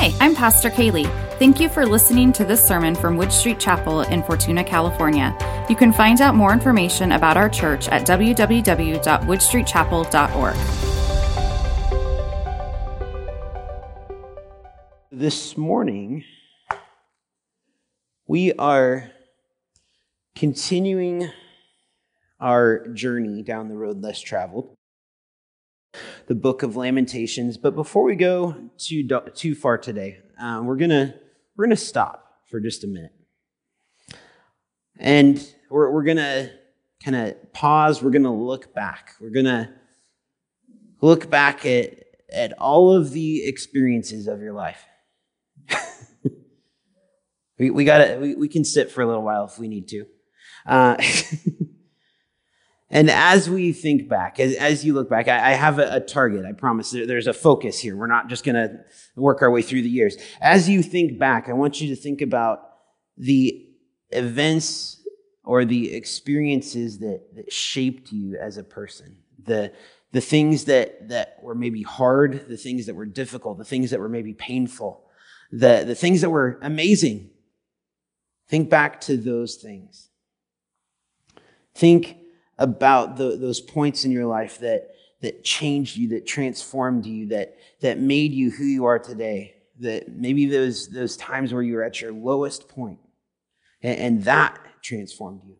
Hi, I'm Pastor Kaylee. Thank you for listening to this sermon from Wood Street Chapel in Fortuna, California. You can find out more information about our church at www.woodstreetchapel.org. This morning, we are continuing our journey down the road less traveled the book of Lamentations. But before we go too, too far today, uh, we're going we're gonna stop for just a minute. And we're, we're going to kind of pause. We're going to look back. We're going to look back at, at all of the experiences of your life. we, we, gotta, we, we can sit for a little while if we need to. Uh, And as we think back, as, as you look back, I, I have a, a, target. I promise there's a focus here. We're not just going to work our way through the years. As you think back, I want you to think about the events or the experiences that, that shaped you as a person. The, the things that, that were maybe hard, the things that were difficult, the things that were maybe painful, the, the things that were amazing. Think back to those things. Think about the, those points in your life that, that changed you, that transformed you, that, that made you who you are today. That maybe those, those times where you were at your lowest point, and, and that transformed you.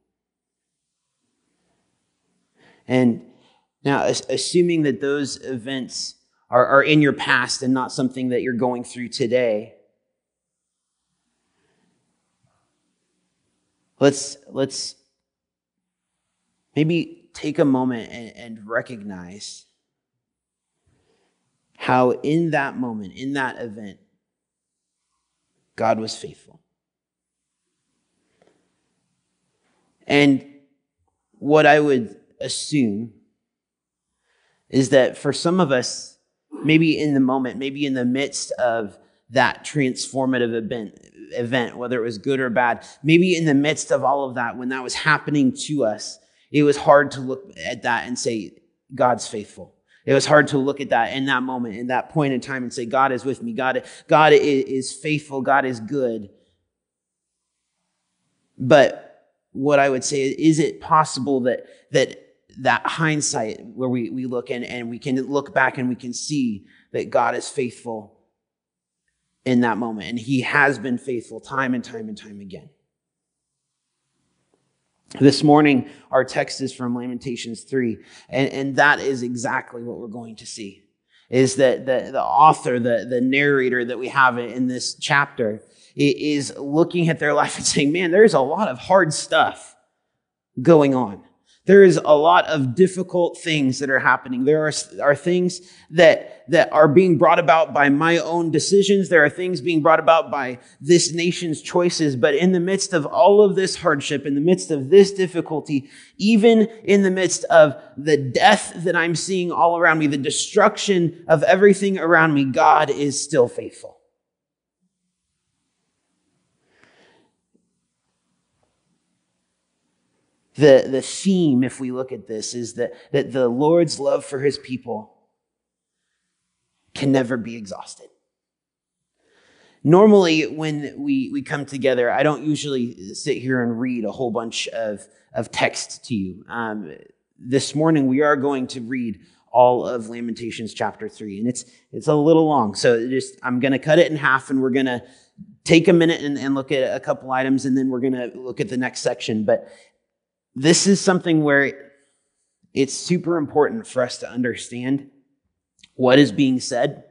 And now, assuming that those events are, are in your past and not something that you're going through today, let's, let's maybe take a moment and, and recognize how, in that moment, in that event, God was faithful. And what I would assume is that for some of us, maybe in the moment, maybe in the midst of that transformative event, event, whether it was good or bad, maybe in the midst of all of that, when that was happening to us, it was hard to look at that and say, God's faithful. It was hard to look at that in that moment, in that point in time, and say, God is with me. God, God is faithful. God is good. But what I would say is, is it possible that, that that hindsight where we, we look in and we can look back and we can see that God is faithful in that moment. And he has been faithful time and time and time again. This morning, our text is from Lamentations 3, and, and that is exactly what we're going to see. Is that the, the author, the, the narrator that we have in this chapter, is looking at their life and saying, Man, there's a lot of hard stuff going on. There is a lot of difficult things that are happening. There are, are things that, that are being brought about by my own decisions. There are things being brought about by this nation's choices. But in the midst of all of this hardship, in the midst of this difficulty, even in the midst of the death that I'm seeing all around me, the destruction of everything around me, God is still faithful. The, the theme, if we look at this, is that, that the Lord's love for his people can never be exhausted. Normally, when we, we come together, I don't usually sit here and read a whole bunch of, of text to you. Um, this morning, we are going to read all of Lamentations chapter 3, and it's, it's a little long. So just I'm going to cut it in half, and we're going to take a minute and, and look at a couple items, and then we're going to look at the next section. But this is something where it's super important for us to understand what is being said.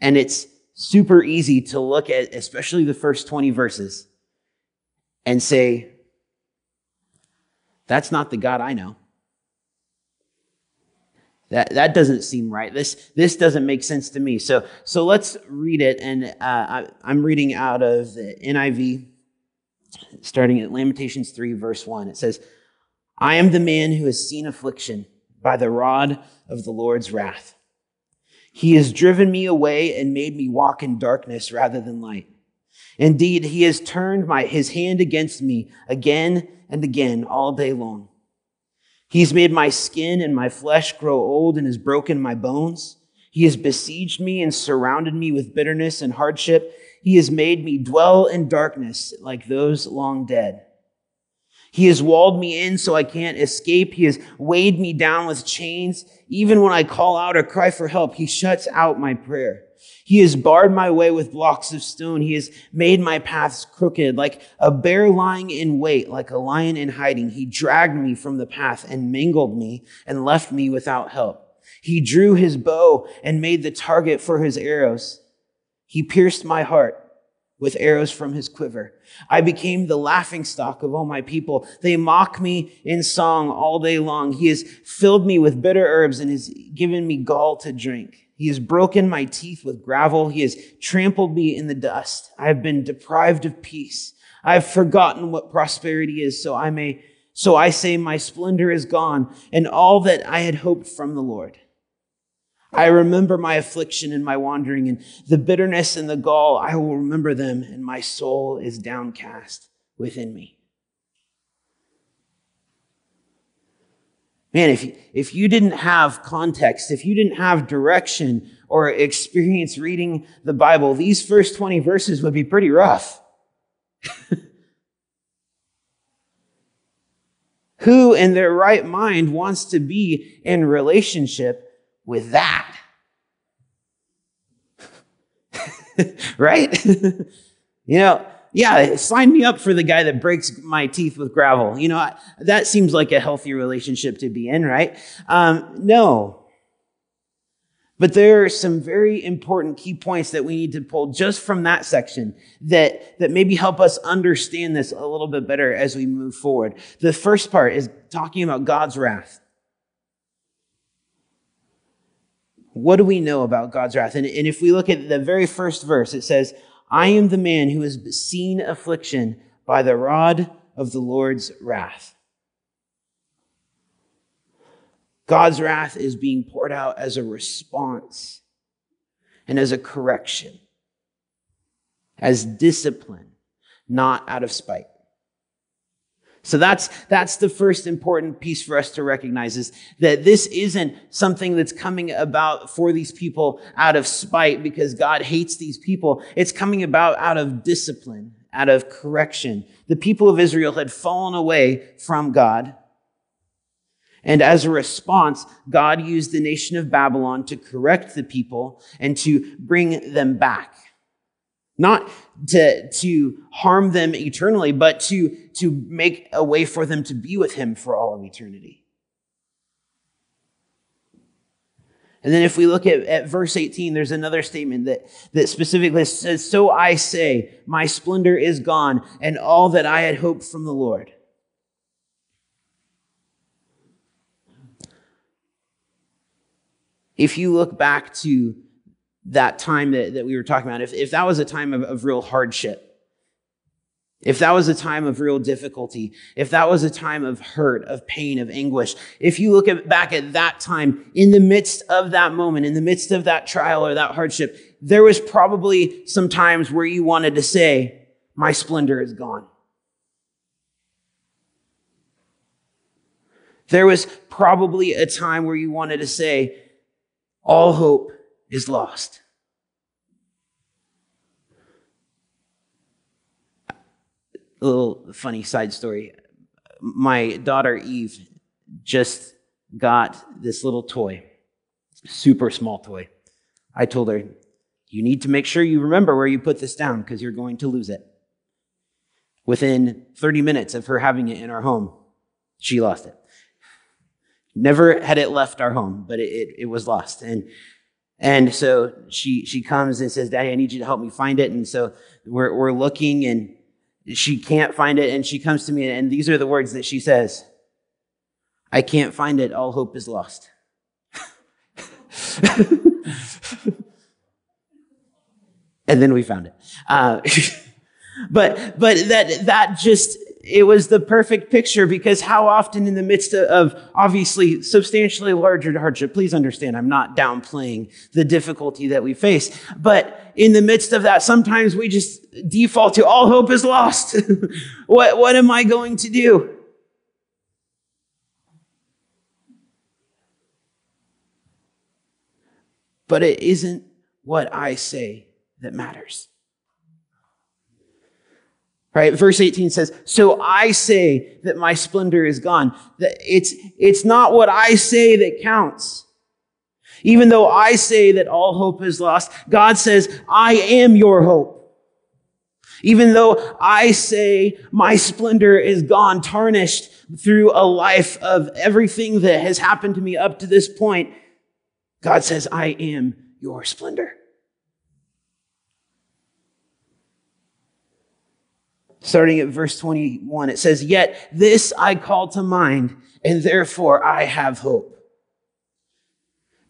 And it's super easy to look at, especially the first 20 verses, and say, that's not the God I know. That, that doesn't seem right. This, this doesn't make sense to me. So, so let's read it. And uh, I, I'm reading out of the NIV, starting at Lamentations 3, verse 1. It says, I am the man who has seen affliction by the rod of the Lord's wrath. He has driven me away and made me walk in darkness rather than light. Indeed, he has turned my, his hand against me again and again all day long. He's made my skin and my flesh grow old and has broken my bones. He has besieged me and surrounded me with bitterness and hardship. He has made me dwell in darkness like those long dead. He has walled me in so I can't escape. He has weighed me down with chains. Even when I call out or cry for help, he shuts out my prayer. He has barred my way with blocks of stone. He has made my paths crooked, like a bear lying in wait, like a lion in hiding. He dragged me from the path and mangled me and left me without help. He drew his bow and made the target for his arrows. He pierced my heart with arrows from his quiver. I became the laughing stock of all my people. They mock me in song all day long. He has filled me with bitter herbs and has given me gall to drink. He has broken my teeth with gravel. He has trampled me in the dust. I have been deprived of peace. I have forgotten what prosperity is, so I may, so I say my splendor is gone and all that I had hoped from the Lord. I remember my affliction and my wandering and the bitterness and the gall. I will remember them and my soul is downcast within me. Man, if you, if you didn't have context, if you didn't have direction or experience reading the Bible, these first 20 verses would be pretty rough. Who in their right mind wants to be in relationship with that. right? you know, yeah, sign me up for the guy that breaks my teeth with gravel. You know, that seems like a healthy relationship to be in, right? Um, no. But there are some very important key points that we need to pull just from that section that, that maybe help us understand this a little bit better as we move forward. The first part is talking about God's wrath. What do we know about God's wrath? And, and if we look at the very first verse, it says, I am the man who has seen affliction by the rod of the Lord's wrath. God's wrath is being poured out as a response and as a correction, as discipline, not out of spite. So that's, that's the first important piece for us to recognize is that this isn't something that's coming about for these people out of spite because God hates these people. It's coming about out of discipline, out of correction. The people of Israel had fallen away from God. And as a response, God used the nation of Babylon to correct the people and to bring them back. Not to, to harm them eternally, but to, to make a way for them to be with him for all of eternity. And then if we look at, at verse 18, there's another statement that, that specifically says, So I say, my splendor is gone, and all that I had hoped from the Lord. If you look back to that time that, that we were talking about, if, if that was a time of, of real hardship, if that was a time of real difficulty, if that was a time of hurt, of pain, of anguish, if you look at, back at that time, in the midst of that moment, in the midst of that trial or that hardship, there was probably some times where you wanted to say, my splendor is gone. There was probably a time where you wanted to say, all hope is lost. A little funny side story. My daughter Eve just got this little toy, super small toy. I told her, you need to make sure you remember where you put this down because you're going to lose it. Within 30 minutes of her having it in our home, she lost it. Never had it left our home, but it, it, it was lost. And and so she, she comes and says, Daddy, I need you to help me find it. And so we're, we're looking and she can't find it. And she comes to me and these are the words that she says. I can't find it. All hope is lost. and then we found it. Uh, but, but that, that just, it was the perfect picture because how often in the midst of obviously substantially larger hardship, please understand, I'm not downplaying the difficulty that we face, but in the midst of that, sometimes we just default to all hope is lost. what, what am I going to do? but it isn't what I say that matters. Right? Verse 18 says, So I say that my splendor is gone. It's, it's not what I say that counts. Even though I say that all hope is lost, God says, I am your hope. Even though I say my splendor is gone, tarnished through a life of everything that has happened to me up to this point, God says, I am your splendor. Starting at verse 21, it says, Yet this I call to mind, and therefore I have hope.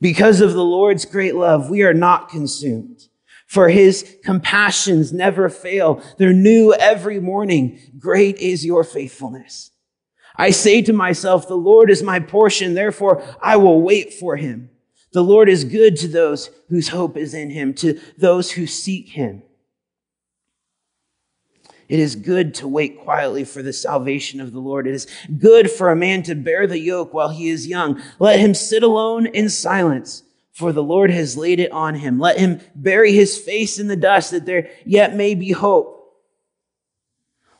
Because of the Lord's great love, we are not consumed. For his compassions never fail. They're new every morning. Great is your faithfulness. I say to myself, the Lord is my portion. Therefore, I will wait for him. The Lord is good to those whose hope is in him, to those who seek him. It is good to wait quietly for the salvation of the Lord. It is good for a man to bear the yoke while he is young. Let him sit alone in silence, for the Lord has laid it on him. Let him bury his face in the dust that there yet may be hope.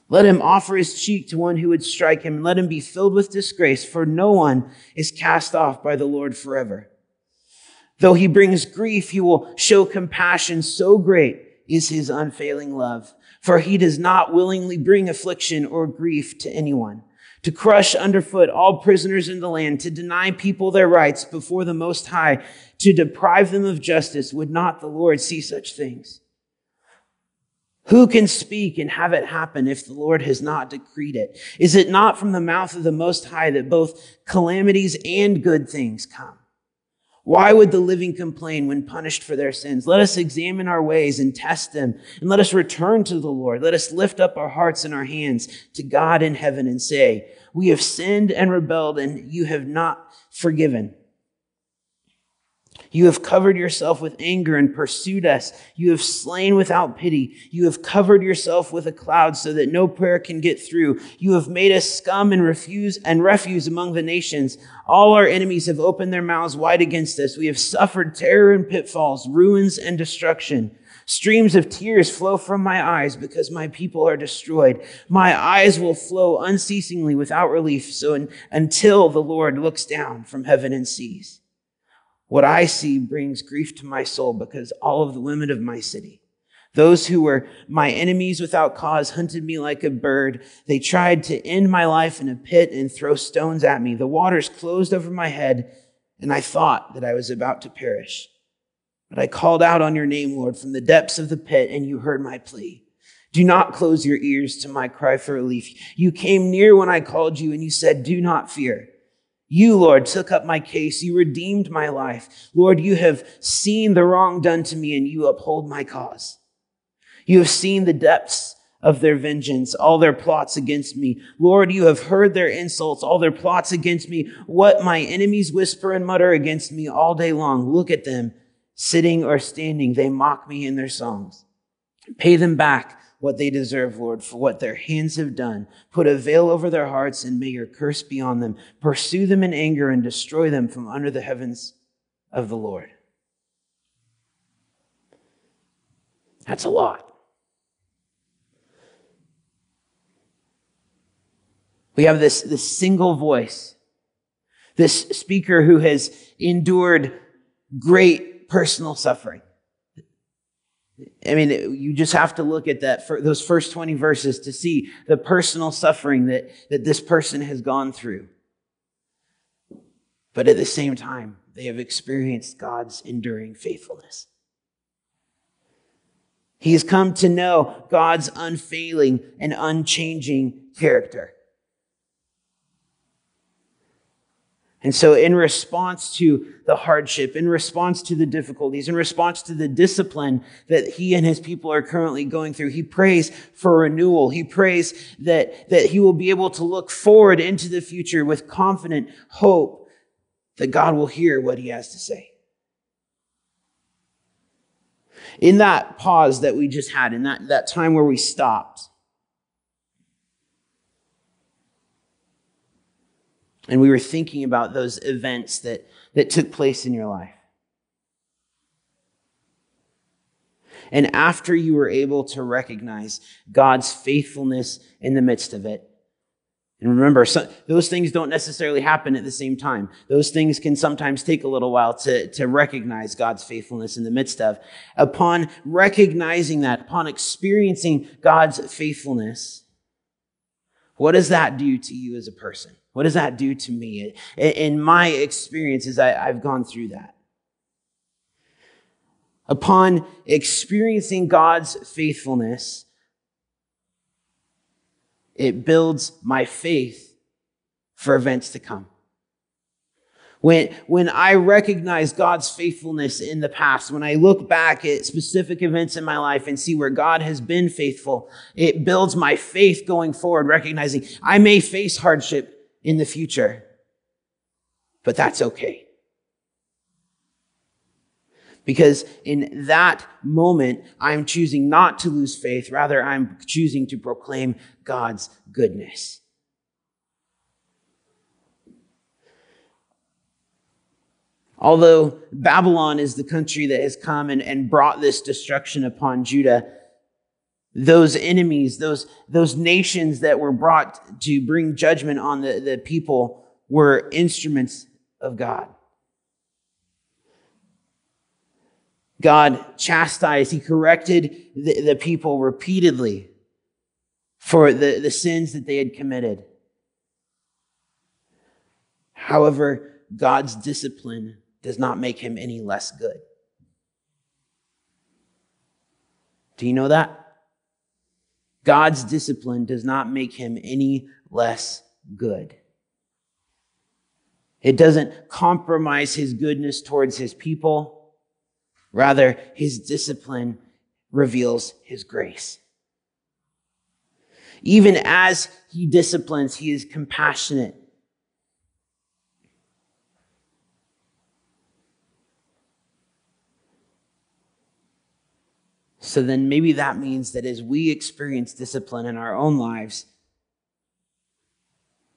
Let him offer his cheek to one who would strike him, and let him be filled with disgrace, for no one is cast off by the Lord forever. Though he brings grief, he will show compassion. So great is his unfailing love for he does not willingly bring affliction or grief to anyone. To crush underfoot all prisoners in the land, to deny people their rights before the Most High, to deprive them of justice, would not the Lord see such things? Who can speak and have it happen if the Lord has not decreed it? Is it not from the mouth of the Most High that both calamities and good things come? Why would the living complain when punished for their sins? Let us examine our ways and test them, and let us return to the Lord. Let us lift up our hearts and our hands to God in heaven and say, We have sinned and rebelled, and you have not forgiven. You have covered yourself with anger and pursued us. You have slain without pity. You have covered yourself with a cloud so that no prayer can get through. You have made us scum and refuse and refuse among the nations. All our enemies have opened their mouths wide against us. We have suffered terror and pitfalls, ruins and destruction. Streams of tears flow from my eyes because my people are destroyed. My eyes will flow unceasingly without relief so until the Lord looks down from heaven and sees. What I see brings grief to my soul because all of the women of my city, those who were my enemies without cause, hunted me like a bird. They tried to end my life in a pit and throw stones at me. The waters closed over my head, and I thought that I was about to perish. But I called out on your name, Lord, from the depths of the pit, and you heard my plea. Do not close your ears to my cry for relief. You came near when I called you, and you said, Do not fear. You, Lord, took up my case. You redeemed my life. Lord, you have seen the wrong done to me and you uphold my cause. You have seen the depths of their vengeance, all their plots against me. Lord, you have heard their insults, all their plots against me, what my enemies whisper and mutter against me all day long. Look at them, sitting or standing. They mock me in their songs. Pay them back what they deserve, Lord, for what their hands have done. Put a veil over their hearts and may your curse be on them. Pursue them in anger and destroy them from under the heavens of the Lord. That's a lot. We have this, this single voice, this speaker who has endured great personal suffering. I mean, you just have to look at that for those first 20 verses to see the personal suffering that, that this person has gone through. But at the same time, they have experienced God's enduring faithfulness. He has come to know God's unfailing and unchanging character. And so, in response to the hardship, in response to the difficulties, in response to the discipline that he and his people are currently going through, he prays for renewal. He prays that, that he will be able to look forward into the future with confident hope that God will hear what he has to say. In that pause that we just had, in that, that time where we stopped, and we were thinking about those events that, that took place in your life. And after you were able to recognize God's faithfulness in the midst of it, and remember, so, those things don't necessarily happen at the same time. Those things can sometimes take a little while to, to recognize God's faithfulness in the midst of. Upon recognizing that, upon experiencing God's faithfulness, what does that do to you as a person? What does that do to me? In my experiences, I've gone through that. Upon experiencing God's faithfulness, it builds my faith for events to come. When, when I recognize God's faithfulness in the past, when I look back at specific events in my life and see where God has been faithful, it builds my faith going forward, recognizing I may face hardship in the future, but that's okay. Because in that moment, I'm choosing not to lose faith. Rather, I'm choosing to proclaim God's goodness. Although Babylon is the country that has come and, and brought this destruction upon Judah, those enemies, those, those nations that were brought to bring judgment on the, the people were instruments of God. God chastised, He corrected the, the people repeatedly for the, the sins that they had committed. However, God's discipline does not make him any less good. Do you know that? God's discipline does not make him any less good. It doesn't compromise his goodness towards his people. Rather, his discipline reveals his grace. Even as he disciplines, he is compassionate. So then maybe that means that as we experience discipline in our own lives,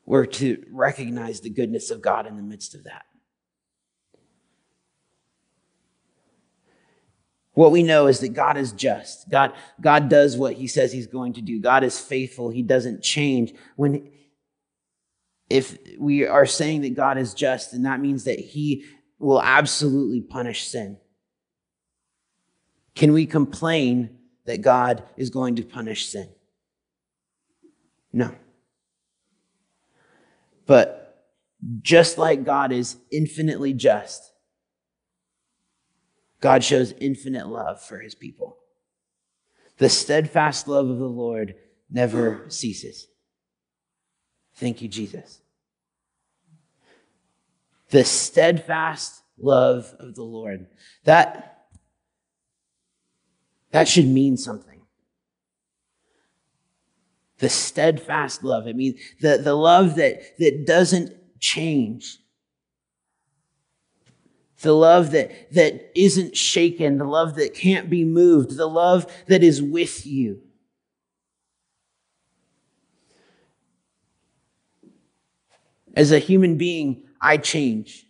we're to recognize the goodness of God in the midst of that. What we know is that God is just. God, God does what he says he's going to do. God is faithful. He doesn't change. When, if we are saying that God is just, then that means that he will absolutely punish sin. Can we complain that God is going to punish sin? No. But just like God is infinitely just, God shows infinite love for his people. The steadfast love of the Lord never ceases. Thank you, Jesus. The steadfast love of the Lord. That, that should mean something. The steadfast love. It means the, the love that, that doesn't change the love that, that isn't shaken, the love that can't be moved, the love that is with you. As a human being, I change.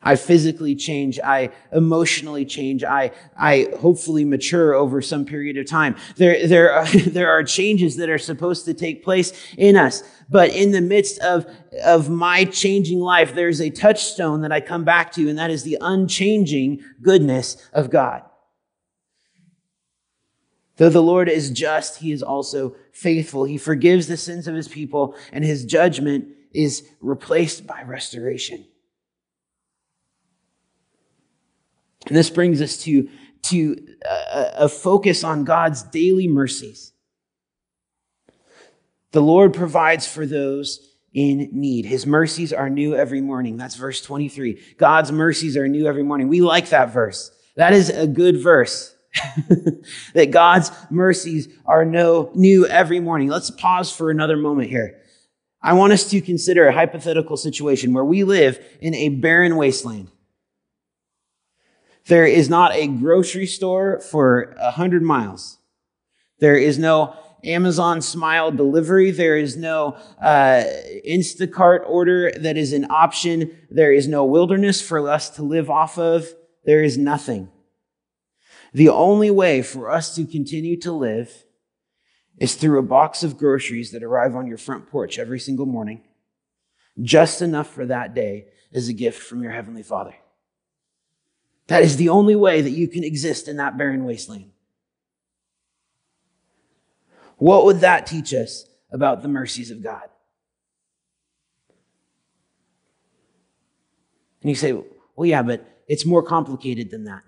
I physically change. I emotionally change. I, I hopefully mature over some period of time. There, there, are, there are changes that are supposed to take place in us. But in the midst of, of my changing life, there's a touchstone that I come back to, and that is the unchanging goodness of God. Though the Lord is just, he is also faithful. He forgives the sins of his people, and his judgment is replaced by restoration. And this brings us to, to uh, a, a focus on God's daily mercies. The Lord provides for those in need. His mercies are new every morning. That's verse 23. God's mercies are new every morning. We like that verse. That is a good verse. that God's mercies are no new every morning. Let's pause for another moment here. I want us to consider a hypothetical situation where we live in a barren wasteland. There is not a grocery store for a hundred miles. There is no Amazon Smile delivery. There is no uh, Instacart order that is an option. There is no wilderness for us to live off of. There is nothing. The only way for us to continue to live is through a box of groceries that arrive on your front porch every single morning, just enough for that day as a gift from your Heavenly Father. That is the only way that you can exist in that barren wasteland. What would that teach us about the mercies of God? And you say, well, yeah, but it's more complicated than that.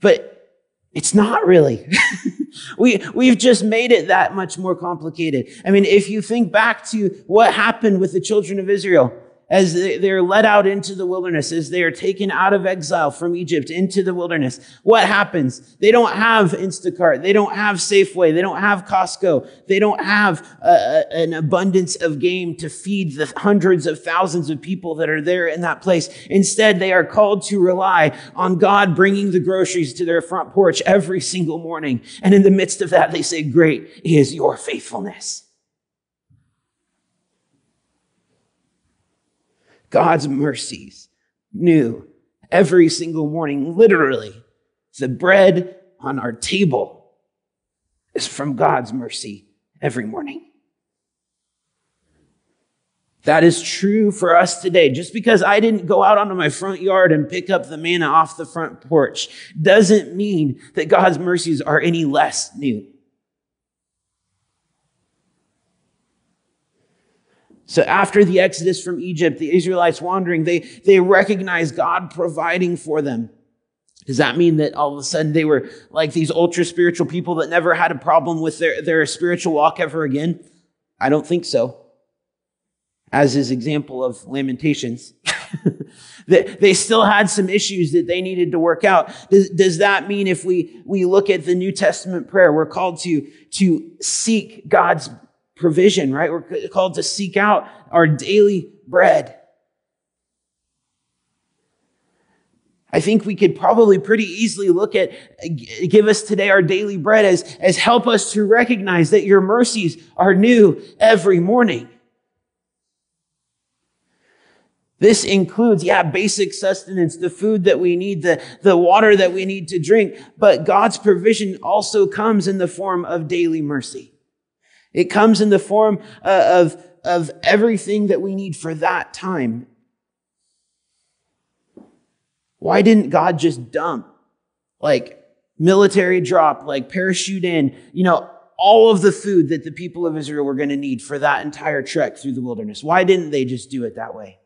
But it's not really. we, we've just made it that much more complicated. I mean, if you think back to what happened with the children of Israel, as they're led out into the wilderness, as they are taken out of exile from Egypt into the wilderness, what happens? They don't have Instacart. They don't have Safeway. They don't have Costco. They don't have a, an abundance of game to feed the hundreds of thousands of people that are there in that place. Instead, they are called to rely on God bringing the groceries to their front porch every single morning. And in the midst of that, they say, great is your faithfulness. God's mercies new every single morning. Literally, the bread on our table is from God's mercy every morning. That is true for us today. Just because I didn't go out onto my front yard and pick up the manna off the front porch doesn't mean that God's mercies are any less new. So after the exodus from Egypt, the Israelites wandering, they, they recognized God providing for them. Does that mean that all of a sudden they were like these ultra spiritual people that never had a problem with their, their spiritual walk ever again? I don't think so. As his example of Lamentations. they still had some issues that they needed to work out. Does, does that mean if we, we look at the New Testament prayer, we're called to, to seek God's provision, right? We're called to seek out our daily bread. I think we could probably pretty easily look at, give us today our daily bread as, as help us to recognize that your mercies are new every morning. This includes, yeah, basic sustenance, the food that we need, the, the water that we need to drink, but God's provision also comes in the form of daily mercy. It comes in the form uh, of, of everything that we need for that time. Why didn't God just dump? Like military drop, like parachute in, you know, all of the food that the people of Israel were going to need for that entire trek through the wilderness. Why didn't they just do it that way?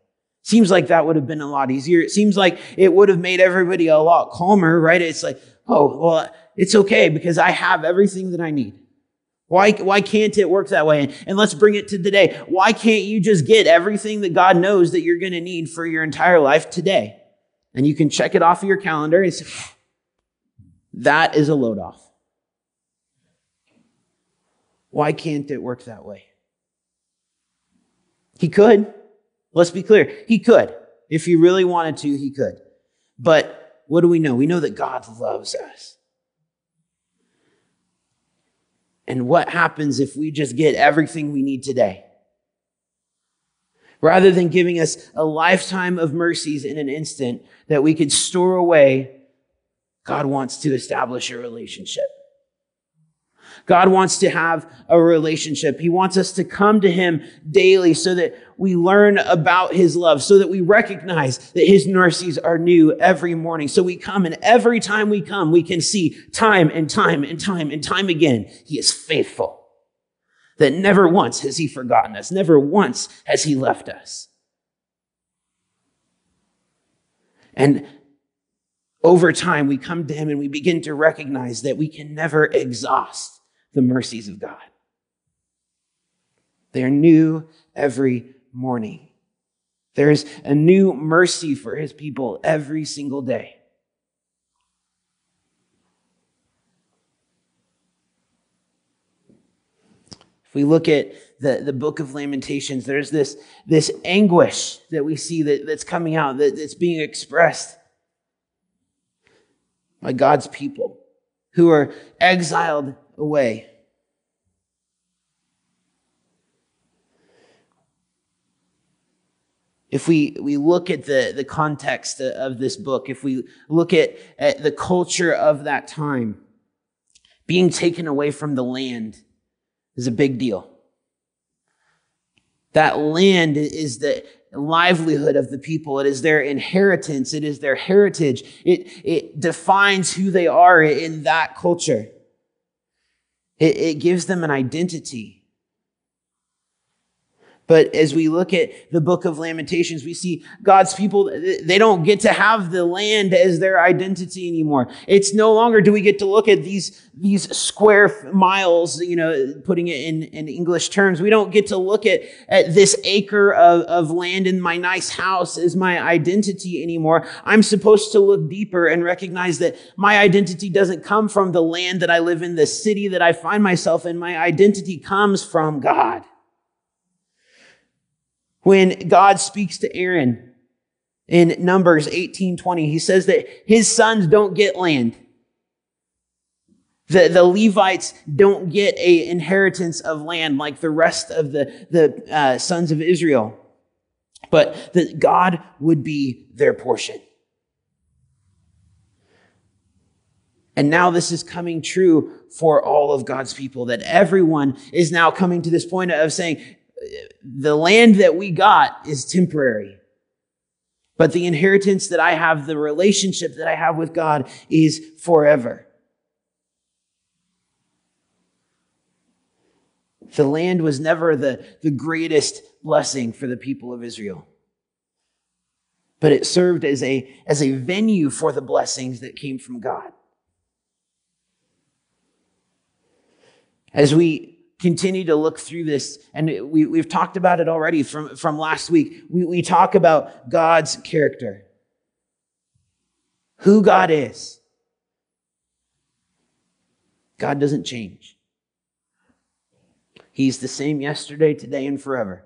Seems like that would have been a lot easier. It seems like it would have made everybody a lot calmer, right? It's like, oh, well, it's okay because I have everything that I need. Why, why can't it work that way? And, let's bring it to today. Why can't you just get everything that God knows that you're going to need for your entire life today? And you can check it off of your calendar and say, that is a load off. Why can't it work that way? He could. Let's be clear. He could. If he really wanted to, he could. But what do we know? We know that God loves us. And what happens if we just get everything we need today? Rather than giving us a lifetime of mercies in an instant that we could store away, God wants to establish a relationship. God wants to have a relationship. He wants us to come to Him daily so that we learn about His love, so that we recognize that His mercies are new every morning. So we come and every time we come, we can see time and time and time and time again, He is faithful. That never once has He forgotten us. Never once has He left us. And over time, we come to Him and we begin to recognize that we can never exhaust the mercies of God. They're new every morning. There's a new mercy for his people every single day. If we look at the, the book of Lamentations, there's this, this anguish that we see that, that's coming out, that, that's being expressed by God's people who are exiled away. if we, we look at the, the context of this book, if we look at, at the culture of that time, being taken away from the land is a big deal. That land is the livelihood of the people. It is their inheritance. It is their heritage. It, it defines who they are in that culture. It, it gives them an identity. But as we look at the book of Lamentations, we see God's people, they don't get to have the land as their identity anymore. It's no longer do we get to look at these, these square miles, you know, putting it in, in English terms. We don't get to look at, at this acre of, of land in my nice house as my identity anymore. I'm supposed to look deeper and recognize that my identity doesn't come from the land that I live in, the city that I find myself in. My identity comes from God. When God speaks to Aaron in Numbers 18:20, he says that his sons don't get land. The, the Levites don't get a inheritance of land like the rest of the, the uh, sons of Israel, but that God would be their portion. And now this is coming true for all of God's people, that everyone is now coming to this point of saying, the land that we got is temporary. But the inheritance that I have, the relationship that I have with God is forever. The land was never the, the greatest blessing for the people of Israel. But it served as a, as a venue for the blessings that came from God. As we continue to look through this, and we, we've talked about it already from, from last week. We, we talk about God's character, who God is. God doesn't change. He's the same yesterday, today, and forever.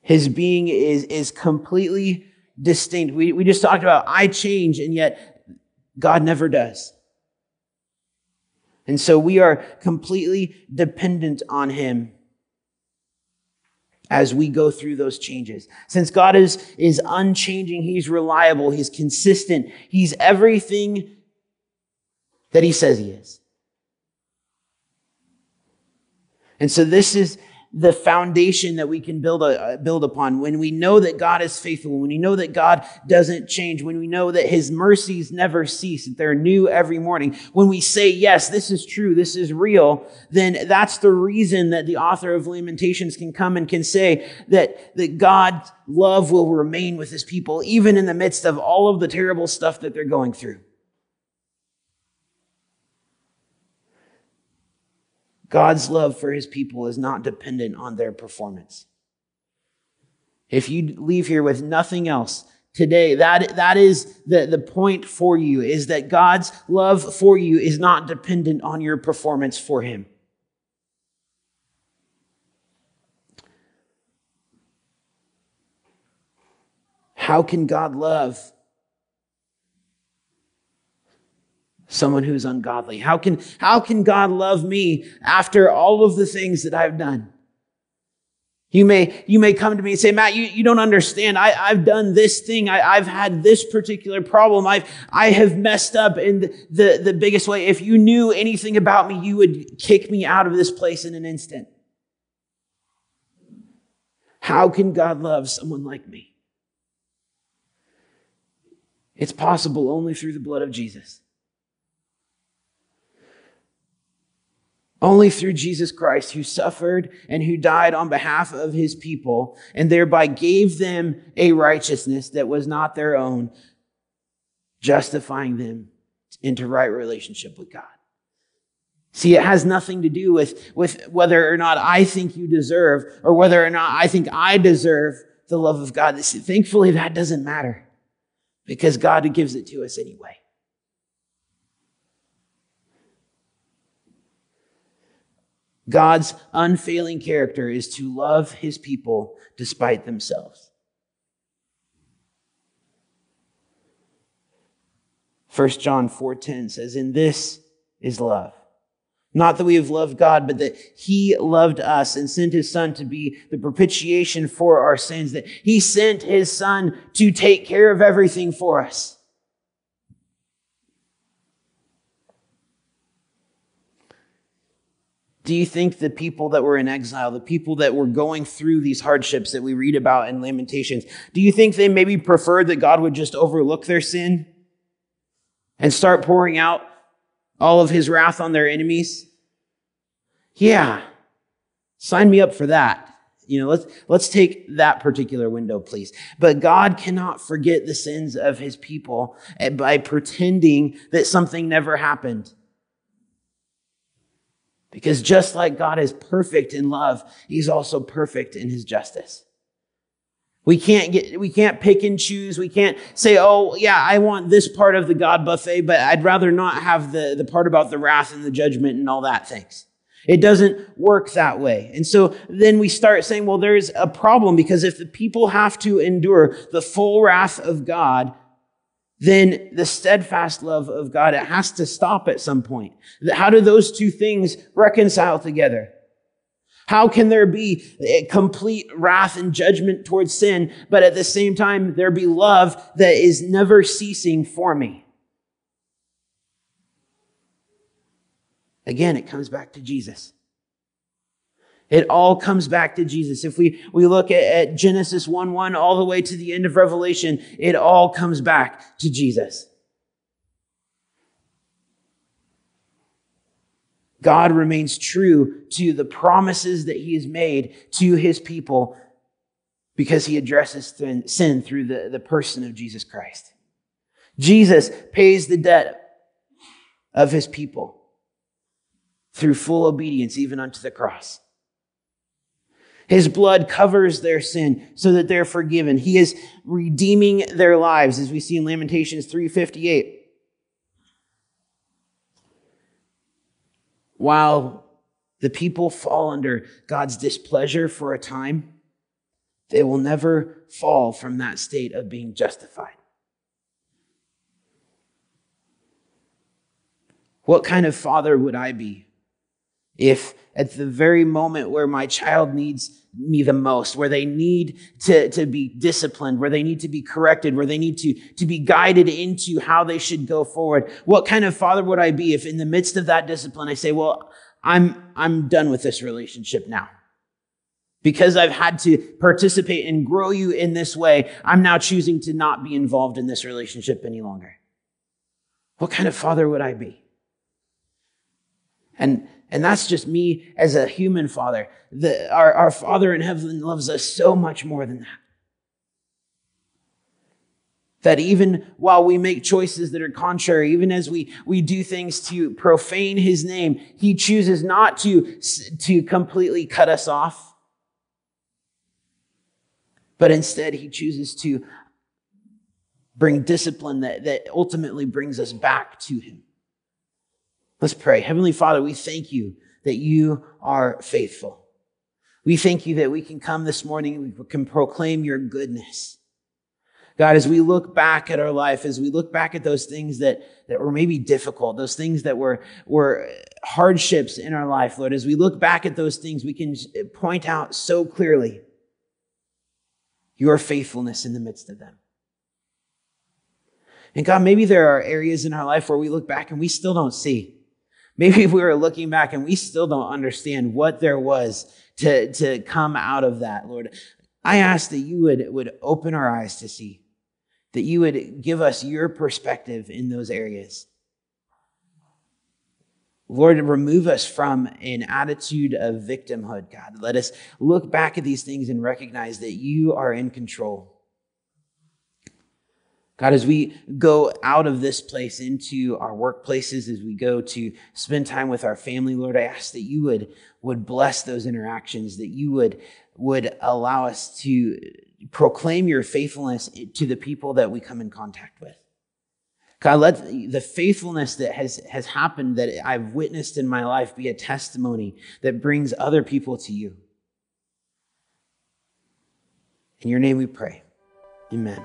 His being is, is completely distinct. We, we just talked about I change, and yet God never does. And so we are completely dependent on Him as we go through those changes. Since God is, is unchanging, He's reliable, He's consistent, He's everything that He says He is. And so this is the foundation that we can build a, uh, build upon when we know that God is faithful, when we know that God doesn't change, when we know that his mercies never cease, that they're new every morning, when we say, yes, this is true, this is real, then that's the reason that the author of Lamentations can come and can say that, that God's love will remain with his people, even in the midst of all of the terrible stuff that they're going through. God's love for his people is not dependent on their performance. If you leave here with nothing else today, that, that is the, the point for you is that God's love for you is not dependent on your performance for him. How can God love someone who's ungodly? How can, how can God love me after all of the things that I've done? You may, you may come to me and say, Matt, you, you don't understand. I, I've done this thing. I, I've had this particular problem. I've, I have messed up in the, the, the biggest way. If you knew anything about me, you would kick me out of this place in an instant. How can God love someone like me? It's possible only through the blood of Jesus. Only through Jesus Christ, who suffered and who died on behalf of his people, and thereby gave them a righteousness that was not their own, justifying them into right relationship with God. See, it has nothing to do with, with whether or not I think you deserve or whether or not I think I deserve the love of God. Thankfully, that doesn't matter because God gives it to us anyway. God's unfailing character is to love his people despite themselves. 1 John 4:10 says, "In this is love, Not that we have loved God, but that he loved us and sent his son to be the propitiation for our sins, that he sent his son to take care of everything for us. Do you think the people that were in exile, the people that were going through these hardships that we read about in Lamentations, do you think they maybe preferred that God would just overlook their sin and start pouring out all of his wrath on their enemies? Yeah. Sign me up for that. You know, let's, let's take that particular window, please. But God cannot forget the sins of his people eh, by pretending that something never happened. Because just like God is perfect in love, he's also perfect in his justice. We can't get, we can't pick and choose. We can't say, oh, yeah, I want this part of the God buffet, but I'd rather not have the, the part about the wrath and the judgment and all that things. It doesn't work that way. And so then we start saying, well, there's a problem because if the people have to endure the full wrath of God, then the steadfast love of God, it has to stop at some point. How do those two things reconcile together? How can there be complete wrath and judgment towards sin, but at the same time, there be love that is never ceasing for me? Again, it comes back to Jesus. It all comes back to Jesus. If we, we look at, at Genesis 1 1 all the way to the end of Revelation, it all comes back to Jesus. God remains true to the promises that he has made to his people because he addresses sin through the, the person of Jesus Christ. Jesus pays the debt of his people through full obedience, even unto the cross. His blood covers their sin so that they're forgiven. He is redeeming their lives, as we see in Lamentations 358. While the people fall under God's displeasure for a time, they will never fall from that state of being justified. What kind of father would I be if at the very moment where my child needs me the most, where they need to, to be disciplined, where they need to be corrected, where they need to, to be guided into how they should go forward. What kind of father would I be if in the midst of that discipline I say, well, I'm, I'm done with this relationship now. Because I've had to participate and grow you in this way, I'm now choosing to not be involved in this relationship any longer. What kind of father would I be? And and that's just me as a human father. The, our, our Father in heaven loves us so much more than that. That even while we make choices that are contrary, even as we, we do things to profane his name, he chooses not to, to completely cut us off. But instead, he chooses to bring discipline that, that ultimately brings us back to him. Let's pray. Heavenly Father, we thank you that you are faithful. We thank you that we can come this morning, and we can proclaim your goodness. God, as we look back at our life, as we look back at those things that, that were maybe difficult, those things that were, were hardships in our life, Lord, as we look back at those things, we can point out so clearly your faithfulness in the midst of them. And God, maybe there are areas in our life where we look back and we still don't see. Maybe if we were looking back and we still don't understand what there was to, to come out of that, Lord. I ask that you would, would open our eyes to see, that you would give us your perspective in those areas. Lord, remove us from an attitude of victimhood, God. Let us look back at these things and recognize that you are in control. God, as we go out of this place into our workplaces, as we go to spend time with our family, Lord, I ask that you would, would bless those interactions, that you would, would allow us to proclaim your faithfulness to the people that we come in contact with. God, let the faithfulness that has, has happened, that I've witnessed in my life, be a testimony that brings other people to you. In your name we pray. Amen.